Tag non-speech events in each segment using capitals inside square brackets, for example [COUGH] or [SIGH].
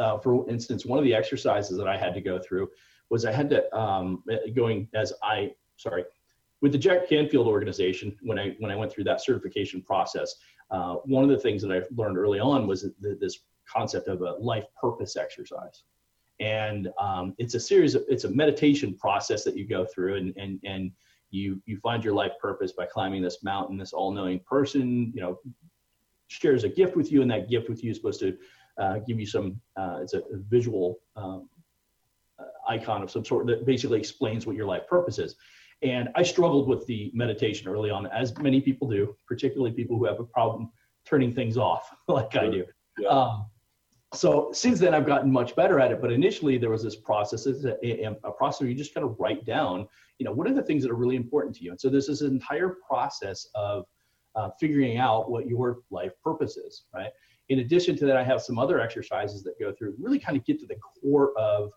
uh, for instance, one of the exercises that I had to go through was I had to um, going as I sorry with the Jack Canfield organization when I when I went through that certification process. Uh, one of the things that I learned early on was the, this concept of a life purpose exercise, and um, it's a series of it's a meditation process that you go through, and and and you you find your life purpose by climbing this mountain. This all knowing person, you know, shares a gift with you, and that gift with you is supposed to uh, give you some. Uh, it's a, visual um, uh, icon of some sort that basically explains what your life purpose is. And I struggled with the meditation early on, as many people do, particularly people who have a problem turning things off, [LAUGHS] like sure. I do. Yeah. Um, so since then, I've gotten much better at it. But initially, there was this process, a, a, process where you just kind of write down, you know, what are the things that are really important to you. And so there's this is an entire process of uh, figuring out what your life purpose is, right? In addition to that, I have some other exercises that go through really kind of get to the core of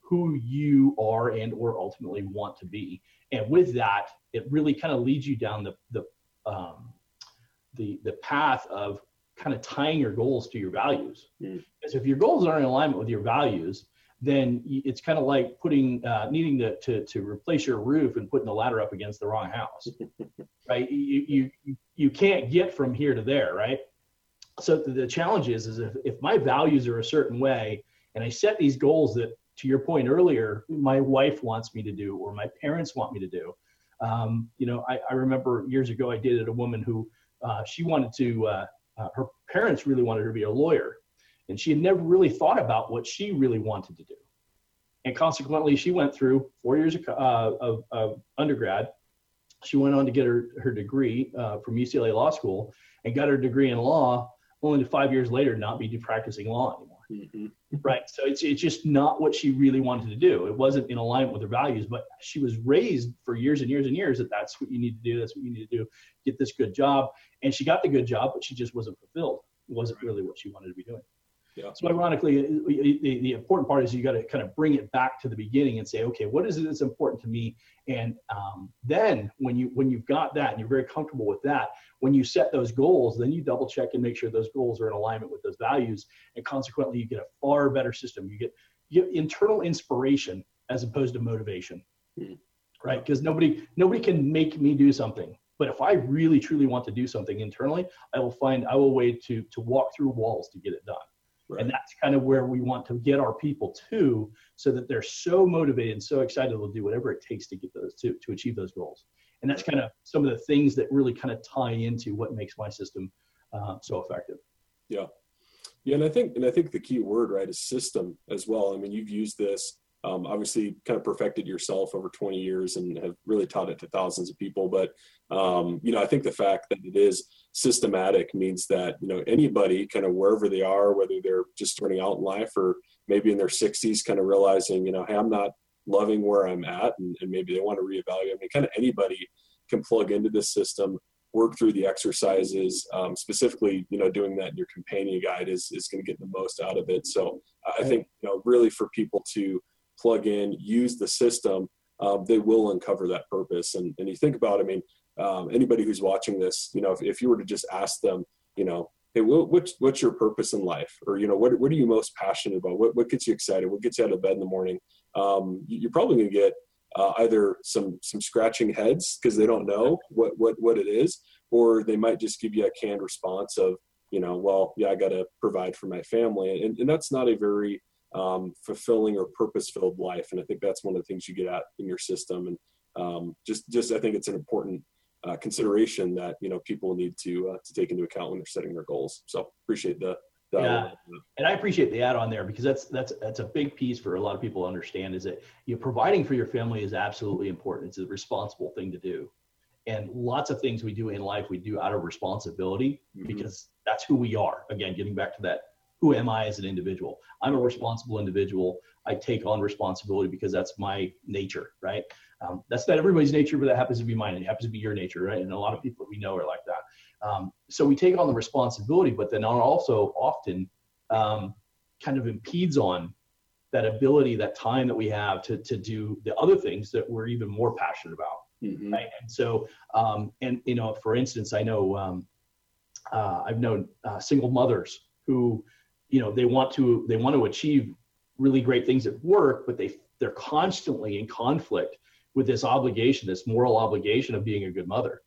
who you are and or ultimately want to be and with that, it really kind of leads you down the the um, the the path of kind of tying your goals to your values. Mm. Because if your goals aren't in alignment with your values, then it's kind of like putting uh, needing to, to to replace your roof and putting the ladder up against the wrong house, [LAUGHS] right? You, you you can't get from here to there, right? So the challenge is is if, if my values are a certain way and I set these goals that to your point earlier, my wife wants me to do or my parents want me to do. Um, you know, I, I, remember years ago I dated a woman who uh, she wanted to, uh, uh, her parents really wanted her to be a lawyer. And she had never really thought about what she really wanted to do. And consequently, she went through four years of, uh, of, of undergrad. She went on to get her, her degree uh, from UCLA Law School and got her degree in law, only to five years later not be practicing law anymore. Mm-hmm. Right. So it's, it's just not what she really wanted to do. It wasn't in alignment with her values, but she was raised for years and years and years that that's what you need to do. That's what you need to do. Get this good job. And she got the good job, but she just wasn't fulfilled. It wasn't really what she wanted to be doing. Yeah. So ironically, the, the important part is you got to kind of bring it back to the beginning and say, okay, what is it that's important to me? And um, then when you when you've got that and you're very comfortable with that, when you set those goals, then you double check and make sure those goals are in alignment with those values, and consequently, you get a far better system. You get you get internal inspiration as opposed to motivation, mm-hmm. right? Because nobody nobody can make me do something. But if I really truly want to do something internally, I will find I will way to to walk through walls to get it done. Right. And that's kind of where we want to get our people to so that they're so motivated and so excited they'll do whatever it takes to get those to, to achieve those goals. And that's kind of some of the things that really kind of tie into what makes my system uh, so effective. Yeah. Yeah and i think and i think the key word right is system as well. I mean you've used this um, obviously kind of perfected yourself over 20 years and have really taught it to thousands of people but um, you know i think the fact that it is systematic means that you know anybody kind of wherever they are whether they're just starting out in life or maybe in their 60s kind of realizing you know hey i'm not loving where I'm at and, and maybe they want to reevaluate. I mean, kind of anybody can plug into this system, work through the exercises. Um, specifically, you know, doing that in your companion guide is, is going to get the most out of it. So I think, you know, really for people to plug in, use the system, um, they will uncover that purpose. And, and you think about, I mean, um, anybody who's watching this, you know, if, if you were to just ask them, you know, hey, what, what's, what's your purpose in life? Or, you know, what, what are you most passionate about? What, what gets you excited? What gets you out of bed in the morning? um, you're probably going to get uh, either some some scratching heads because they don't know what what what it is, or they might just give you a canned response of you know, well, yeah, I got to provide for my family, and, and that's not a very um, fulfilling or purpose-filled life. And I think that's one of the things you get at in your system, and um, just just I think it's an important uh, consideration that you know people need to uh, to take into account when they're setting their goals. So appreciate the yeah, and I appreciate the add on there because that's that's that's a big piece for a lot of people to understand is that you know, providing for your family is absolutely important. It's a responsible thing to do, and lots of things we do in life we do out of responsibility mm-hmm. because that's who we are. Again, getting back to that, who am I as an individual? I'm a responsible individual. I take on responsibility because that's my nature, right? Um, that's not everybody's nature, but that happens to be mine. It happens to be your nature, right? And a lot of people we know are like that. Um, so we take on the responsibility, but then also often um, kind of impedes on that ability, that time that we have to, to do the other things that we're even more passionate about. Mm-hmm. Right? And so, um, and you know, for instance, I know um, uh, I've known uh, single mothers who you know they want to they want to achieve really great things at work but they they're constantly in conflict with this obligation this moral obligation of being a good mother